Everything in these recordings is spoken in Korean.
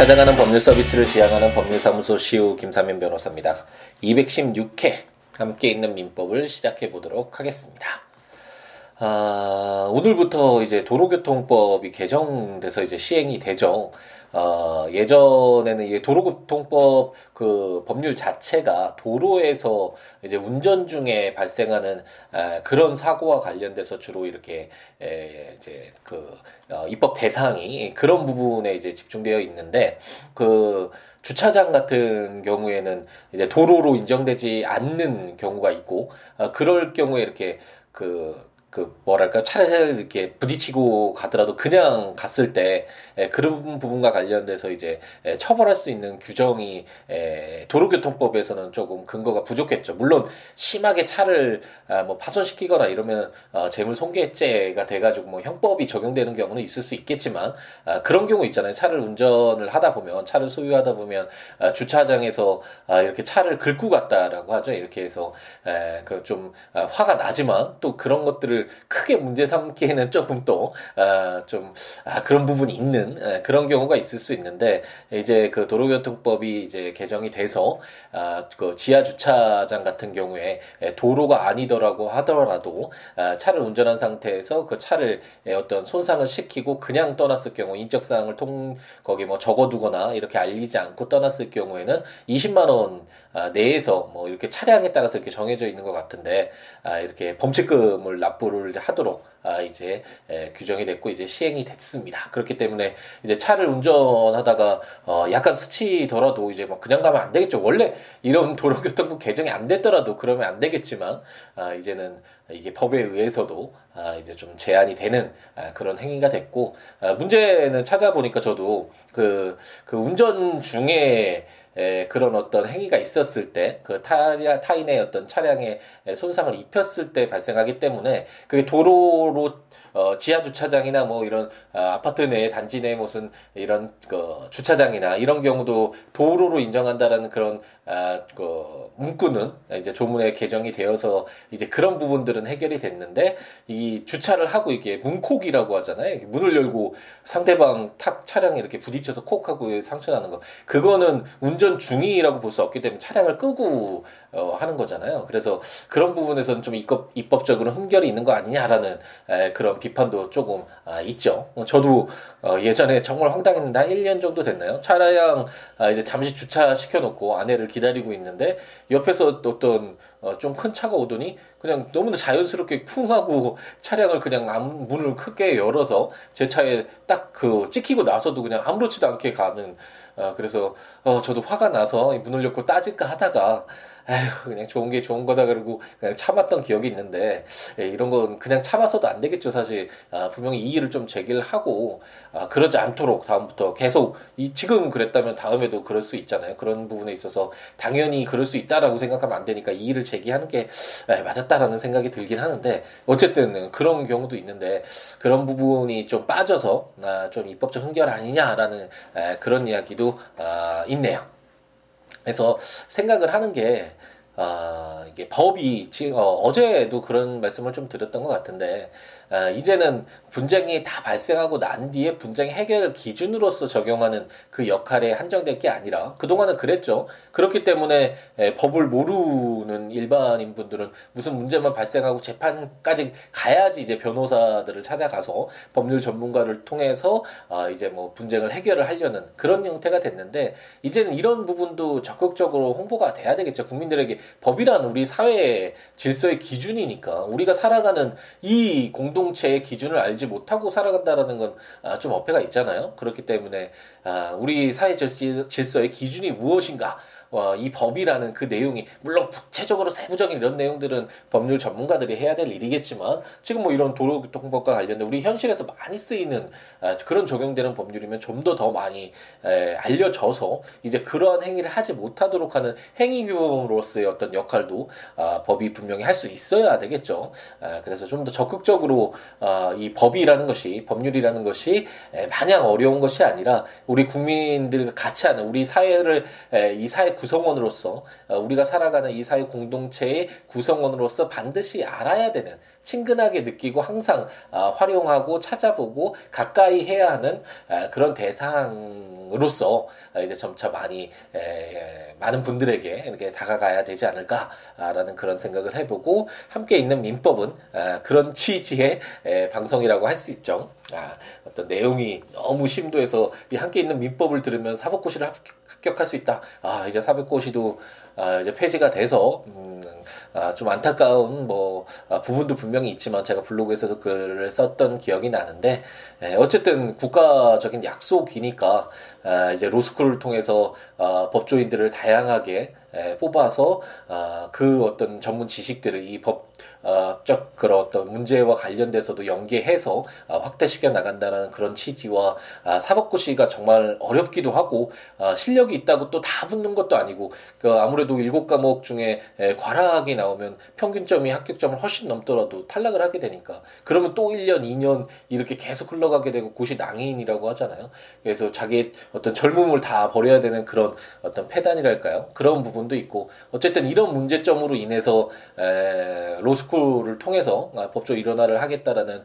찾아가는 법률 서비스를 지향하는 법률사무소 시우 김사면 변호사입니다. 216회 함께 있는 민법을 시작해 보도록 하겠습니다. 아, 오늘부터 이제 도로교통법이 개정돼서 이제 시행이 되죠. 어, 예전에는 이 도로교통법 그 법률 자체가 도로에서 이제 운전 중에 발생하는 에, 그런 사고와 관련돼서 주로 이렇게 에, 이제 그 어, 입법 대상이 그런 부분에 이제 집중되어 있는데 그 주차장 같은 경우에는 이제 도로로 인정되지 않는 경우가 있고 어, 그럴 경우에 이렇게 그 그 뭐랄까 차를 이렇게 부딪히고 가더라도 그냥 갔을 때 에, 그런 부분과 관련돼서 이제 에, 처벌할 수 있는 규정이 에, 도로교통법에서는 조금 근거가 부족했죠. 물론 심하게 차를 아, 뭐 파손시키거나 이러면 어, 재물손괴죄가 돼가지고 뭐 형법이 적용되는 경우는 있을 수 있겠지만 아, 그런 경우 있잖아요. 차를 운전을 하다 보면 차를 소유하다 보면 아, 주차장에서 아, 이렇게 차를 긁고 갔다라고 하죠. 이렇게 해서 에, 그좀 아, 화가 나지만 또 그런 것들을 크게 문제 삼기에는 조금 또좀 아, 아, 그런 부분이 있는 아, 그런 경우가 있을 수 있는데 이제 그 도로교통법이 이제 개정이 돼서 아, 그 지하 주차장 같은 경우에 도로가 아니더라고 하더라도 아, 차를 운전한 상태에서 그 차를 어떤 손상을 시키고 그냥 떠났을 경우 인적 사항을 통 거기 뭐 적어두거나 이렇게 알리지 않고 떠났을 경우에는 20만 원 아, 내에서 뭐 이렇게 차량에 따라서 이렇게 정해져 있는 것 같은데 아, 이렇게 범칙금을 납부를 하도록 아, 이제 에, 규정이 됐고 이제 시행이 됐습니다. 그렇기 때문에 이제 차를 운전하다가 어, 약간 스치더라도 이제 뭐 그냥 가면 안 되겠죠. 원래 이런 도로교통법 개정이 안 됐더라도 그러면 안 되겠지만 아, 이제는 이게 법에 의해서도 아, 이제 좀 제한이 되는 아, 그런 행위가 됐고 아, 문제는 찾아보니까 저도 그, 그 운전 중에 에, 그런 어떤 행위가 있었을 때 그 타인의 어떤 차량에 손상을 입혔을 때 발생하기 때문에 그게 도로로 어, 지하 주차장이나 뭐 이런 어, 아파트 내 단지 내 무슨 이런 그 주차장이나 이런 경우도 도로로 인정한다라는 그런 아, 그 문구는 이제 조문에 개정이 되어서 이제 그런 부분들은 해결이 됐는데 이 주차를 하고 이게 문콕이라고 하잖아요. 문을 열고 상대방 탁 차량에 이렇게 부딪혀서 콕 하고 상처나는 거. 그거는 운전 중이라고 볼 수 없기 때문에 차량을 끄고 어, 하는 거잖아요. 그래서 그런 부분에서는 좀 입법, 입법적으로 흠결이 있는 거 아니냐라는 에, 그런 비판도 조금 아, 있죠. 어, 저도 어, 예전에 정말 황당했는데 한 1년 정도 됐나요? 차량 아, 이제 잠시 주차시켜 놓고 아내를 기다리고 있는데 옆에서 어떤 어, 좀 큰 차가 오더니 그냥 너무나 자연스럽게 쿵 하고 차량을 그냥 문을 크게 열어서 제 차에 딱 그 찍히고 나서도 그냥 아무렇지도 않게 가는 어, 그래서 어, 저도 화가 나서 문을 열고 따질까 하다가 아휴 그냥 좋은 게 좋은 거다 그러고 그냥 참았던 기억이 있는데 예, 이런 건 그냥 참아서도 안 되겠죠. 사실 아, 분명히 이의를 좀 제기를 하고 아, 그러지 않도록 다음부터 계속 이 지금 그랬다면 다음에도 그럴 수 있잖아요. 그런 부분에 있어서 당연히 그럴 수 있다라고 생각하면 안 되니까 이의를 제기하는 게 에, 맞았다라는 생각이 들긴 하는데 어쨌든 그런 경우도 있는데 그런 부분이 좀 빠져서 아, 좀 입법적 흥결 아니냐라는 에, 그런 이야기도 아, 있네요. 그래서 생각을 하는 게 아, 이게 법이 어, 어제도 그런 말씀을 좀 드렸던 것 같은데 아, 이제는 분쟁이 다 발생하고 난 뒤에 분쟁 해결 기준으로서 적용하는 그 역할에 한정될 게 아니라 그동안은 그랬죠. 그렇기 때문에 에, 법을 모르는 일반인 분들은 무슨 문제만 발생하고 재판까지 가야지 이제 변호사들을 찾아가서 법률 전문가를 통해서 아, 이제 뭐 분쟁을 해결을 하려는 그런 형태가 됐는데 이제는 이런 부분도 적극적으로 홍보가 돼야 되겠죠. 국민들에게 법이란 우리 사회의 질서의 기준이니까 우리가 살아가는 이 공동 공동체의 기준을 알지 못하고 살아간다라는 건좀 아, 어폐가 있잖아요. 그렇기 때문에 아, 우리 사회 질서의 기준이 무엇인가 어, 이 법이라는 그 내용이 물론 구체적으로 세부적인 이런 내용들은 법률 전문가들이 해야 될 일이겠지만 지금 뭐 이런 도로교통법과 관련된 우리 현실에서 많이 쓰이는 아, 그런 적용되는 법률이면 좀더더 많이 에, 알려져서 이제 그러한 행위를 하지 못하도록 하는 행위 규범으로서의 어떤 역할도 아, 법이 분명히 할 수 있어야 되겠죠. 아, 그래서 좀 더 적극적으로 아, 이 법이라는 것이 법률이라는 것이 에, 마냥 어려운 것이 아니라 우리 국민들과 같이 하는 우리 사회를 에, 이 사회 구성원으로서 어, 우리가 살아가는 이 사회 공동체의 구성원으로서 반드시 알아야 되는 친근하게 느끼고 항상 아, 활용하고 찾아보고 가까이 해야 하는 아, 그런 대상으로서 아, 이제 점차 많이 많은 분들에게 이렇게 다가가야 되지 않을까라는 그런 생각을 해보고 함께 있는 민법은 그런 취지의 방송이라고 할 수 있죠. 어떤 내용이 너무 심도해서 이 함께 있는 민법을 들으면 사법고시를 합격 할 수 있다. 아 이제 사법고시도 아, 이제 폐지가 돼서 음, 아, 좀 안타까운 뭐 아, 부분도 분명히 있지만 제가 블로그에서도 글을 썼던 기억이 나는데 에, 어쨌든 국가적인 약속이니까 아, 이제 로스쿨을 통해서 아, 법조인들을 다양하게 에, 뽑아서 아, 그 어떤 전문 지식들을 이법 어, 적 그런 어떤 문제와 관련돼서도 연계해서 어, 확대시켜 나간다는 그런 취지와 아, 사법고시가 정말 어렵기도 하고 아, 실력이 있다고 또 다 붙는 것도 아니고 그 아무래도 일곱 과목 중에 에, 과락이 나오면 평균점이 합격점을 훨씬 넘더라도 탈락을 하게 되니까 그러면 또 1년, 2년 이렇게 계속 흘러가게 되고 고시 낭인이라고 하잖아요. 그래서 자기의 어떤 젊음을 다 버려야 되는 그런 어떤 폐단이랄까요? 그런 부분도 있고 어쨌든 이런 문제점으로 인해서 에, 로스 스쿨을 통해서 아, 법조 일원화를 하겠다라는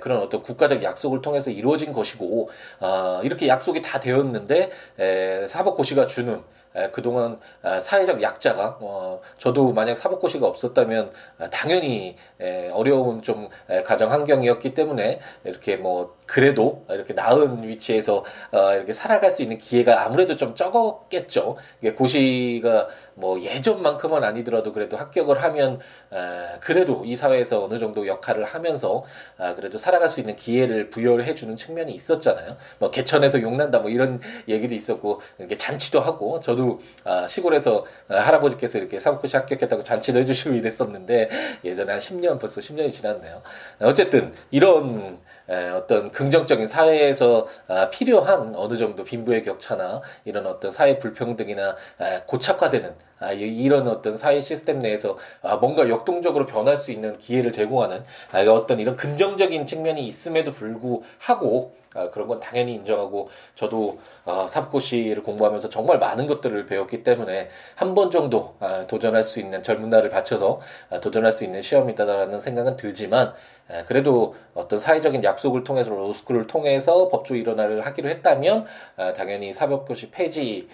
그런 어떤 국가적 약속을 통해서 이루어진 것이고 아, 이렇게 약속이 다 되었는데 사법고시가 주는 그동안 아, 사회적 약자가 어, 저도 만약 사법고시가 없었다면 당연히 어려운 좀 가정 환경이었기 때문에 이렇게 뭐 그래도 이렇게 나은 위치에서 어, 이렇게 살아갈 수 있는 기회가 아무래도 좀 적었겠죠. 고시가 뭐 예전만큼은 아니더라도 그래도 합격을 하면 그래도 이 사회에서 어느 정도 역할을 하면서 아, 그래도 살아갈 수 있는 기회를 부여해 주는 측면이 있었잖아요. 뭐 개천에서 용난다 뭐 이런 얘기도 있었고 이렇게 잔치도 하고 저도 아, 시골에서 할아버지께서 이렇게 사법고시 합격했다고 잔치도 해주시고 이랬었는데 예전에 한 10년 벌써 10년이 지났네요. 어쨌든 이런 어떤 긍정적인 사회에서 아, 필요한 어느 정도 빈부의 격차나 이런 어떤 사회 불평등이나 고착화되는 아, 이런 어떤 사회 시스템 내에서 아, 뭔가 역동적으로 변할 수 있는 기회를 제공하는 어떤 이런 긍정적인 측면이 있음에도 불구하고 아, 그런 건 당연히 인정하고 저도 아, 사법고시를 공부하면서 정말 많은 것들을 배웠기 때문에 한 번 정도 아, 도전할 수 있는 젊은 날을 바쳐서 아, 도전할 수 있는 시험이다라는 생각은 들지만 아, 그래도 어떤 사회적인 약속을 통해서 로스쿨을 통해서 법조 일원화를 하기로 했다면 아, 당연히 사법고시 폐지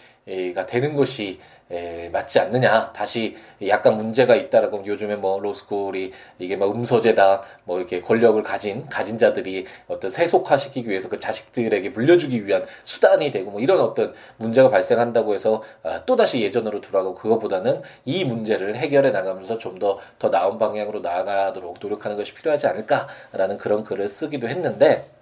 가 되는 것이 에, 맞지 않느냐. 다시 약간 문제가 있다라고 요즘에 뭐 로스쿨이 이게 뭐 음서제다. 뭐 이렇게 권력을 가진 가진 자들이 어떤 세속화시키기 위해서 그 자식들에게 물려주기 위한 수단이 되고 뭐 이런 어떤 문제가 발생한다고 해서 아, 또 다시 예전으로 돌아가고 그것보다는 이 문제를 해결해 나가면서 좀 더더 더 나은 방향으로 나아가도록 노력하는 것이 필요하지 않을까라는 그런 글을 쓰기도 했는데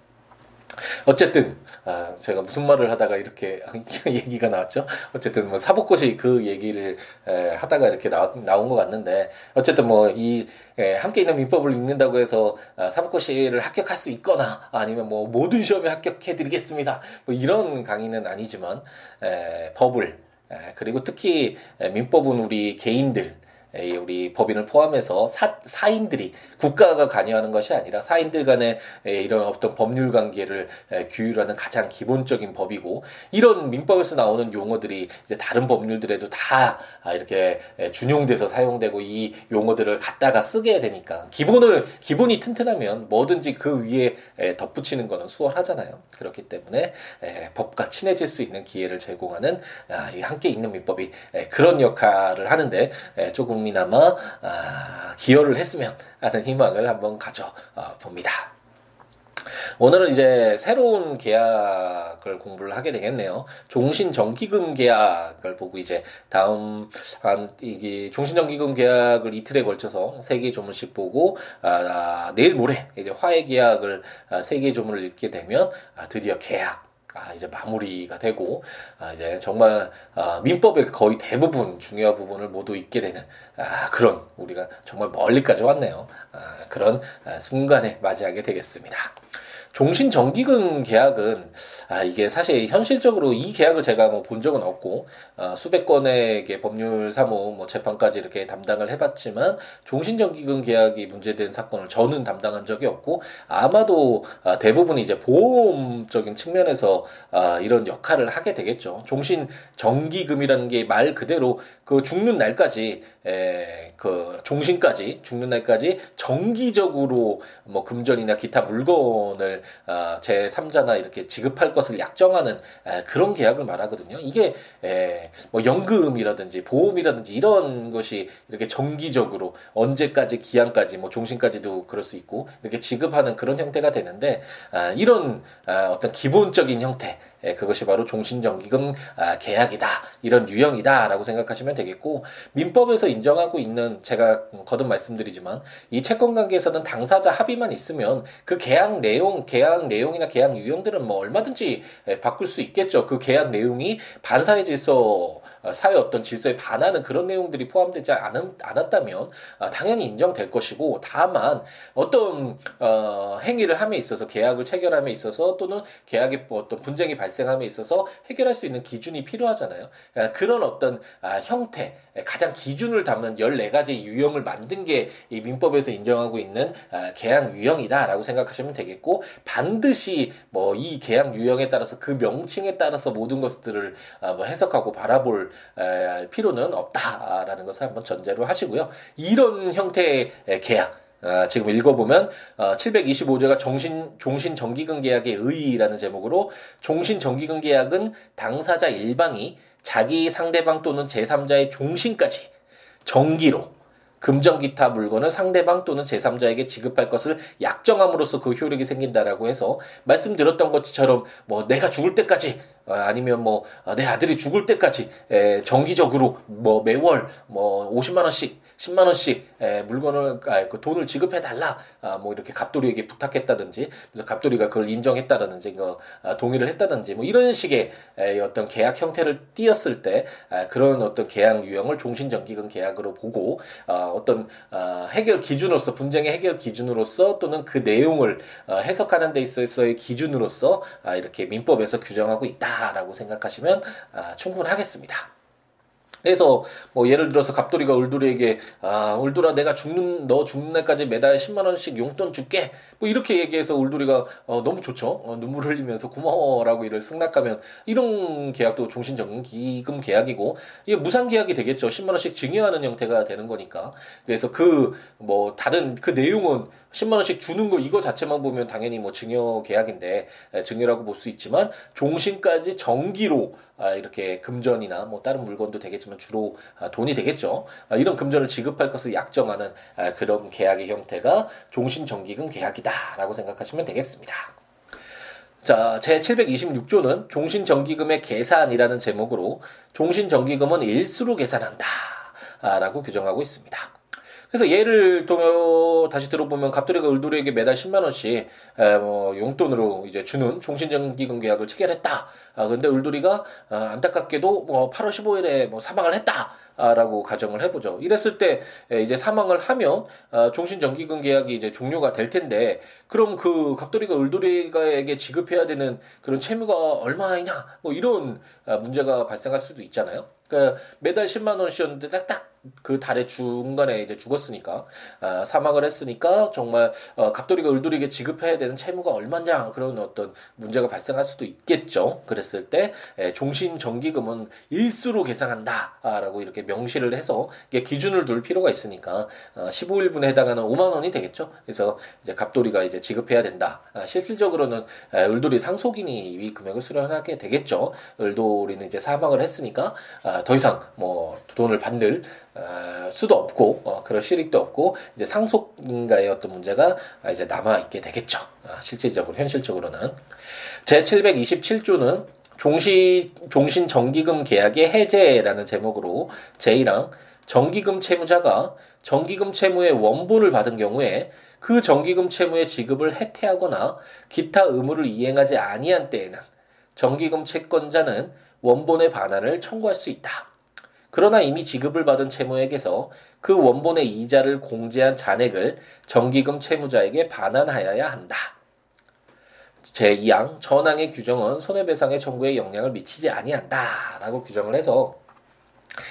어쨌든 아, 제가 무슨 말을 하다가 이렇게 얘기가 나왔죠. 어쨌든 뭐 사법고시 그 얘기를 에, 하다가 이렇게 나, 나온 것 같는데 어쨌든 뭐이 함께 있는 민법을 읽는다고 해서 아, 사법고시를 합격할 수 있거나 아니면 뭐 모든 시험에 합격해드리겠습니다. 뭐 이런 강의는 아니지만 에, 법을 에, 그리고 특히 민법은 우리 개인들 우리 법인을 포함해서 사, 사인들이 국가가 관여하는 것이 아니라 사인들 간의 이런 어떤 법률 관계를 규율하는 가장 기본적인 법이고 이런 민법에서 나오는 용어들이 이제 다른 법률들에도 다 아, 이렇게 준용돼서 사용되고 이 용어들을 갖다가 쓰게 되니까 기본을 기본이 튼튼하면 뭐든지 그 위에 덧붙이는 거는 수월하잖아요. 그렇기 때문에 법과 친해질 수 있는 기회를 제공하는 아, 함께 있는 민법이 그런 역할을 하는데 조금 조금이나마 아, 기여를 했으면 하는 희망을 한번 가져 봅니다. 오늘은 이제 새로운 계약을 공부를 하게 되겠네요. 종신정기금 계약을 보고 이제 다음 한 이게 종신정기금 계약을 이틀에 걸쳐서 세 개 조문씩 보고 아, 내일 모레 이제 화해 계약을 아, 세개 조문을 읽게 되면 아, 드디어 계약 아, 이제 마무리가 되고 아, 이제 정말 아, 민법의 거의 대부분 중요한 부분을 모두 잊게 되는 아, 그런 우리가 정말 멀리까지 왔네요. 아, 그런 아, 순간에 맞이하게 되겠습니다. 종신 정기금 계약은 아 이게 사실 현실적으로 이 계약을 제가 뭐 본 적은 없고 아, 수백 건의 법률 사무 뭐 재판까지 이렇게 담당을 해봤지만 종신 정기금 계약이 문제된 사건을 저는 담당한 적이 없고 아마도 아, 대부분 이제 보험적인 측면에서 아, 이런 역할을 하게 되겠죠. 종신 정기금이라는 게 말 그대로 그 죽는 날까지 에, 그 종신까지 죽는 날까지 정기적으로 뭐 금전이나 기타 물건을 아, 제 3자나 이렇게 지급할 것을 약정하는 에, 그런 계약을 말하거든요. 이게 에, 뭐 연금이라든지 보험이라든지 이런 것이 이렇게 정기적으로 언제까지 기한까지 뭐 종신까지도 그럴 수 있고 이렇게 지급하는 그런 형태가 되는데 아, 이런 아, 어떤 기본적인 형태 예, 그것이 바로 종신정기금 아, 계약이다 이런 유형이다라고 생각하시면 되겠고 민법에서 인정하고 있는 제가 거듭 말씀드리지만 이 채권 관계에서는 당사자 합의만 있으면 그 계약 내용 계약 내용이나 계약 유형들은 뭐 얼마든지 예, 바꿀 수 있겠죠. 그 계약 내용이 반사의 질서 어, 사회 어떤 질서에 반하는 그런 내용들이 포함되지 않았다면 아, 당연히 인정될 것이고 다만 어떤 어, 행위를 함에 있어서 계약을 체결함에 있어서 또는 계약의 뭐 어떤 분쟁이 발생함에 있어서 해결할 수 있는 기준이 필요하잖아요. 아, 그런 어떤 아, 형태 가장 기준을 담는 14가지 유형을 만든 게 이 민법에서 인정하고 있는 계약 유형이다라고 생각하시면 되겠고 반드시 뭐 이 계약 유형에 따라서 그 명칭에 따라서 모든 것들을 뭐 해석하고 바라볼 필요는 없다라는 것을 한번 전제로 하시고요. 이런 형태의 계약 아, 지금 읽어보면 어, 725조가 정신 종신 정기금 계약의 의의라는 제목으로 종신 정기금 계약은 당사자 일방이 자기 상대방 또는 제3자의 종신까지 정기로 금전 기타 물건을 상대방 또는 제3자에게 지급할 것을 약정함으로써 그 효력이 생긴다라고 해서 말씀드렸던 것처럼 뭐 내가 죽을 때까지 어, 아니면 뭐내 아, 아들이 죽을 때까지 정기적으로 뭐 매월 뭐 50만 원씩 10만 원씩 에, 물건을 아, 그 돈을 지급해 달라 아, 뭐 이렇게 갑돌이에게 부탁했다든지 그래서 갑돌이가 그걸 인정했다라든지 그 아, 동의를 했다든지 뭐 이런 식의 에, 어떤 계약 형태를 띄었을 때 아, 그런 어떤 계약 유형을 종신정기금 계약으로 보고 아, 어떤 아, 해결 기준으로서 분쟁의 해결 기준으로서 또는 그 내용을 아, 해석하는 데 있어서의 기준으로서 아, 이렇게 민법에서 규정하고 있다라고 생각하시면 아, 충분하겠습니다. 그래서 뭐 예를 들어서 갑돌이가 울돌이에게 아 울돌아 내가 죽는 너 죽는 날까지 매달 10만 원씩 용돈 줄게. 뭐 이렇게 얘기해서 울돌이가 어, 너무 좋죠. 어, 눈물 흘리면서 고마워라고 이를 승낙하면 이런 계약도 종신정기금 계약이고 이게 무상 계약이 되겠죠. 10만 원씩 증여하는 형태가 되는 거니까. 그래서 그 뭐 다른 그 내용은 10만 원씩 주는 거 이거 자체만 보면 당연히 뭐 증여 계약인데 증여라고 볼 수 있지만 종신까지 정기로 아, 이렇게 금전이나 뭐 다른 물건도 되겠지만 주로 아, 돈이 되겠죠. 아, 이런 금전을 지급할 것을 약정하는 그런 계약의 형태가 종신 정기금 계약이다라고 생각하시면 되겠습니다. 자, 제 726조는 종신정기금의 계산이라는 제목으로 종신정기금은 일수로 계산한다. 라고 규정하고 있습니다. 그래서 예를 또 다시 들어보면 갑돌이가 을돌이에게 매달 10만 원씩 에, 뭐 용돈으로 이제 주는 종신정기금 계약을 체결했다. 아 근데 을돌이가 아, 안타깝게도 뭐 8월 15일에 뭐 사망을 했다. 라고 가정을 해보죠. 이랬을 때 이제 사망을 하면 아, 종신정기금 계약이 이제 종료가 될 텐데 그럼 그 갑돌이가 을돌이가에게 지급해야 되는 그런 채무가 얼마이냐 뭐 이런 아, 문제가 발생할 수도 있잖아요. 그러니까 매달 10만 원씩이었는데 딱딱 그 달의 중간에 이제 죽었으니까 아, 사망을 했으니까 정말 어, 갑돌이가 을돌이에게 지급해야 되는 채무가 얼마냐 그런 어떤 문제가 발생할 수도 있겠죠. 그랬을 때 에, 종신 정기금은 일수로 계산한다라고 이렇게 명시를 해서 이게 기준을 둘 필요가 있으니까 어, 15일분에 해당하는 5만 원이 되겠죠. 그래서 이제 갑돌이가 이제 지급해야 된다. 아, 실질적으로는 에, 을돌이 상속인이 이 금액을 수령하게 되겠죠. 을돌이는 이제 사망을 했으니까 아, 더 이상 뭐 돈을 받는 어, 수도 없고 어, 그런 실익도 없고 이제 상속인가의 어떤 문제가 이제 남아 있게 되겠죠. 아, 실질적으로 현실적으로는 제 727조는 종시 종신 정기금 계약의 해제라는 제목으로 제1항 정기금 채무자가 정기금 채무의 원본을 받은 경우에 그 정기금 채무의 지급을 해태하거나 기타 의무를 이행하지 아니한 때에는 정기금 채권자는 원본의 반환을 청구할 수 있다. 그러나 이미 지급을 받은 채무액에서 그 원본의 이자를 공제한 잔액을 정기금 채무자에게 반환하여야 한다. 제2항 전항의 규정은 손해배상의 청구에 영향을 미치지 아니한다라고 규정을 해서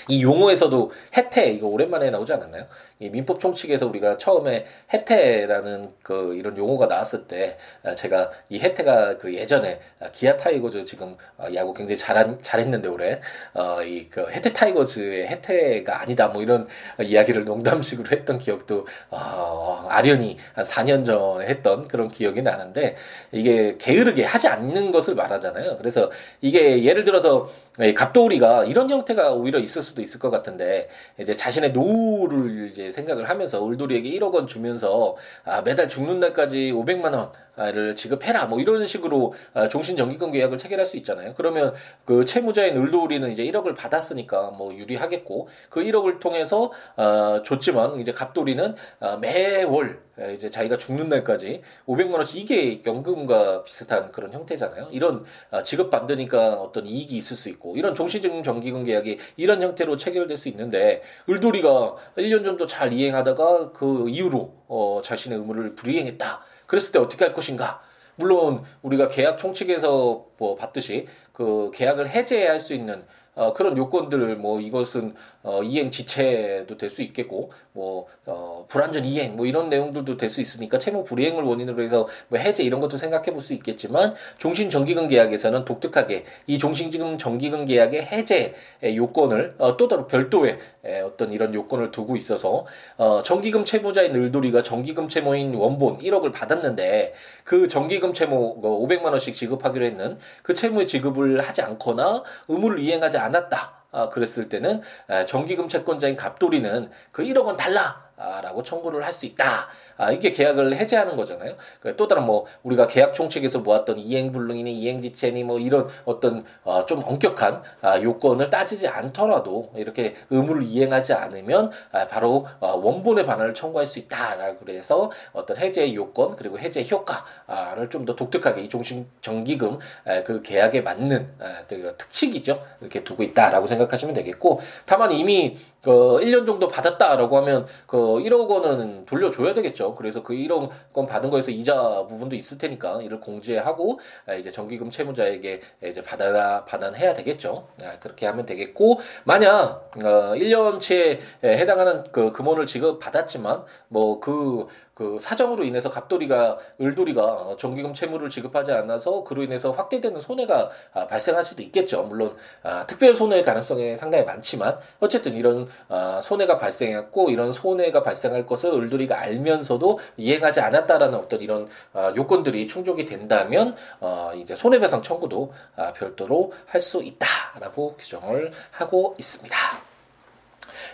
이 용어에서도 해태 이거 오랜만에 나오지 않았나요? 이 민법 총칙에서 우리가 처음에 해태라는 그 이런 용어가 나왔을 때 아, 제가 이 해태가 그 예전에 기아 타이거즈 지금 아, 야구 굉장히 잘한 잘했는데 올해 어이그 해태 타이거즈의 해태가 아니다 뭐 이런 이야기를 농담식으로 했던 기억도 어, 아련히 한 4년 전에 했던 그런 기억이 나는데 이게 게으르게 하지 않는 것을 말하잖아요. 그래서 이게 예를 들어서 갑돌이가 이런 형태가 오히려 있을 수도 있을 것 같은데 이제 자신의 노후를 이제 생각을 하면서 울돌이에게 1억 원 주면서 아, 매달 죽는 날까지 500만 원 를 지급해라 뭐 이런 식으로 아, 종신 정기금 계약을 체결할 수 있잖아요. 그러면 그 채무자인 을돌이는 이제 1억을 받았으니까 뭐 유리하겠고 그 1억을 통해서 어, 줬지만 이제 갑돌이는 어, 매월 이제 자기가 죽는 날까지 500만 원씩 이게 연금과 비슷한 그런 형태잖아요. 이런 어, 지급 받으니까 어떤 이익이 있을 수 있고 이런 종신증 정기금 계약이 이런 형태로 체결될 수 있는데 을돌이가 1년 정도 잘 이행하다가 그 이후로 어, 자신의 의무를 불이행했다. 그랬을 때 어떻게 할 것인가? 물론 우리가 계약 총칙에서 뭐 봤듯이 그 계약을 해제할 수 있는 어, 그런 요건들 뭐 이것은 어, 이행 지체도 될 수 있겠고 뭐 어, 불완전 이행 뭐 이런 내용들도 될 수 있으니까 채무 불이행을 원인으로 해서 뭐 해제 이런 것도 생각해 볼 수 있겠지만 종신 정기금 계약에서는 독특하게 이 종신 지금 정기금 계약의 해제 요건을 어, 또 다른 별도의 에, 어떤 이런 요건을 두고 있어서 어, 정기금 채무자인 을돌이가 정기금 채무인 원본 1억을 받았는데 그 정기금 채무 500만 뭐 원씩 지급하기로 했는 그 채무의 지급을 하지 않거나 의무를 이행하지 않았다. 아, 그랬을 때는 정기금 채권자인 갑돌이는 그 1억 원 달라. 라고 청구를 할 수 있다. 아, 이게 계약을 해제하는 거잖아요. 그러니까 또 다른 뭐 우리가 계약 총칙에서 모았던 이행불능이니 이행지체니 뭐 이런 어떤 어, 좀 엄격한 아, 요건을 따지지 않더라도 이렇게 의무를 이행하지 않으면 아, 바로 어, 원본의 반환을 청구할 수 있다라고 그래서 어떤 해제 요건 그리고 해제 효과를 좀 더 독특하게 이 종신 정기금 아, 그 계약에 맞는 아, 그 특칙이죠. 이렇게 두고 있다라고 생각하시면 되겠고 다만 이미 그 1년 정도 받았다라고 하면 그 1억 원은 돌려줘야 되겠죠. 그래서 그 1억 원 받은 거에서 이자 부분도 있을 테니까 이를 공제하고 아, 이제 정기금 채무자에게 이제 받아 받아해야 되겠죠. 아, 그렇게 하면 되겠고 만약 어 1년치에 해당하는 그 금원을 지급 받았지만 뭐그 그 사정으로 인해서 갑돌이가 을돌이가 정기금 채무를 지급하지 않아서 그로 인해서 확대되는 손해가 아, 발생할 수도 있겠죠. 물론 아, 특별 손해 가능성이 상당히 많지만 어쨌든 이런 아, 손해가 발생했고 이런 손해가 발생할 것을 을돌이가 알면서도 이행하지 않았다라는 어떤 이런 아, 요건들이 충족이 된다면 어, 이제 손해배상 청구도 아, 별도로 할 수 있다라고 규정을 하고 있습니다.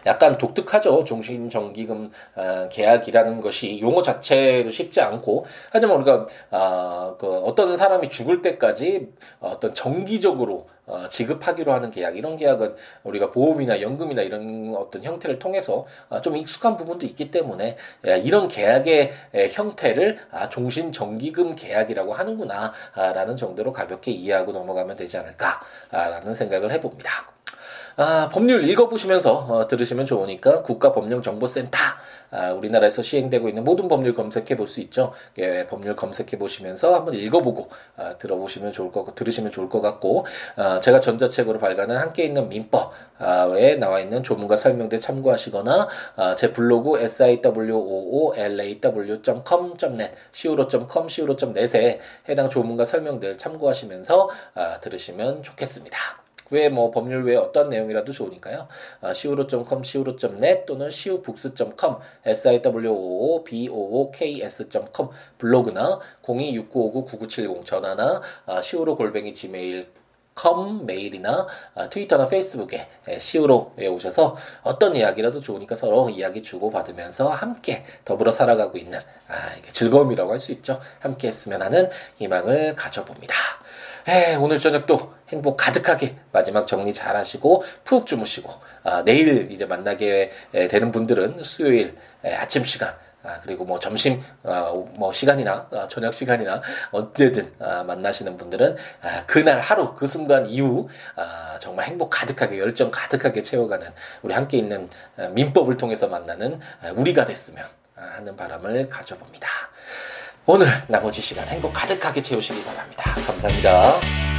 약간 독특하죠. 종신정기금 어, 계약이라는 것이 용어 자체도 쉽지 않고 하지만 우리가 어, 그 어떤 사람이 죽을 때까지 어떤 정기적으로 어, 지급하기로 하는 계약 이런 계약은 우리가 보험이나 연금이나 이런 어떤 형태를 통해서 어, 좀 익숙한 부분도 있기 때문에 야, 이런 계약의 에, 형태를 아, 종신 정기금 계약이라고 하는구나라는 정도로 가볍게 이해하고 넘어가면 되지 않을까라는 생각을 해봅니다. 아, 법률 읽어보시면서 어, 들으시면 좋으니까 국가법령정보센터 아, 우리나라에서 시행되고 있는 모든 법률 검색해 볼 수 있죠. 예, 법률 검색해 보시면서 한번 읽어보고 아, 들어보시면 좋을 거 들으시면 좋을 것 같고 아, 제가 전자책으로 발간한 함께 있는 민법에 나와 있는 조문과 설명들 참고하시거나 아, 제 블로그 siwoolaw.com.net siwo.com siwo.net에 해당 조문과 설명들 참고하시면서 아, 들으시면 좋겠습니다. 외뭐 법률 외에 어떤 내용이라도 좋으니까요. 어, siwo.com, siwo.net 또는 siwobooks.com, siwoobooks.com 블로그나 026959-9970 전화나 어, siwo 골뱅이 지메일 컴 메일이나 아, 트위터나 페이스북에 예, 시우로에 오셔서 어떤 이야기라도 좋으니까 서로 이야기 주고 받으면서 함께 더불어 살아가고 있는 아, 즐거움이라고 할 수 있죠. 함께 했으면 하는 희망을 가져봅니다. 에, 오늘 저녁도 행복 가득하게 마지막 정리 잘 하시고 푹 주무시고 아, 내일 이제 만나게 되는 분들은 수요일 에, 아침 시간 아, 그리고 뭐 점심 어, 뭐 시간이나 어, 저녁 시간이나 언제든 아, 만나시는 분들은 아, 그날 하루 그 순간 이후 아, 정말 행복 가득하게 열정 가득하게 채워가는 우리 함께 있는 민법을 통해서 만나는 우리가 됐으면 하는 바람을 가져봅니다. 오늘 나머지 시간 행복 가득하게 채우시기 바랍니다. 감사합니다.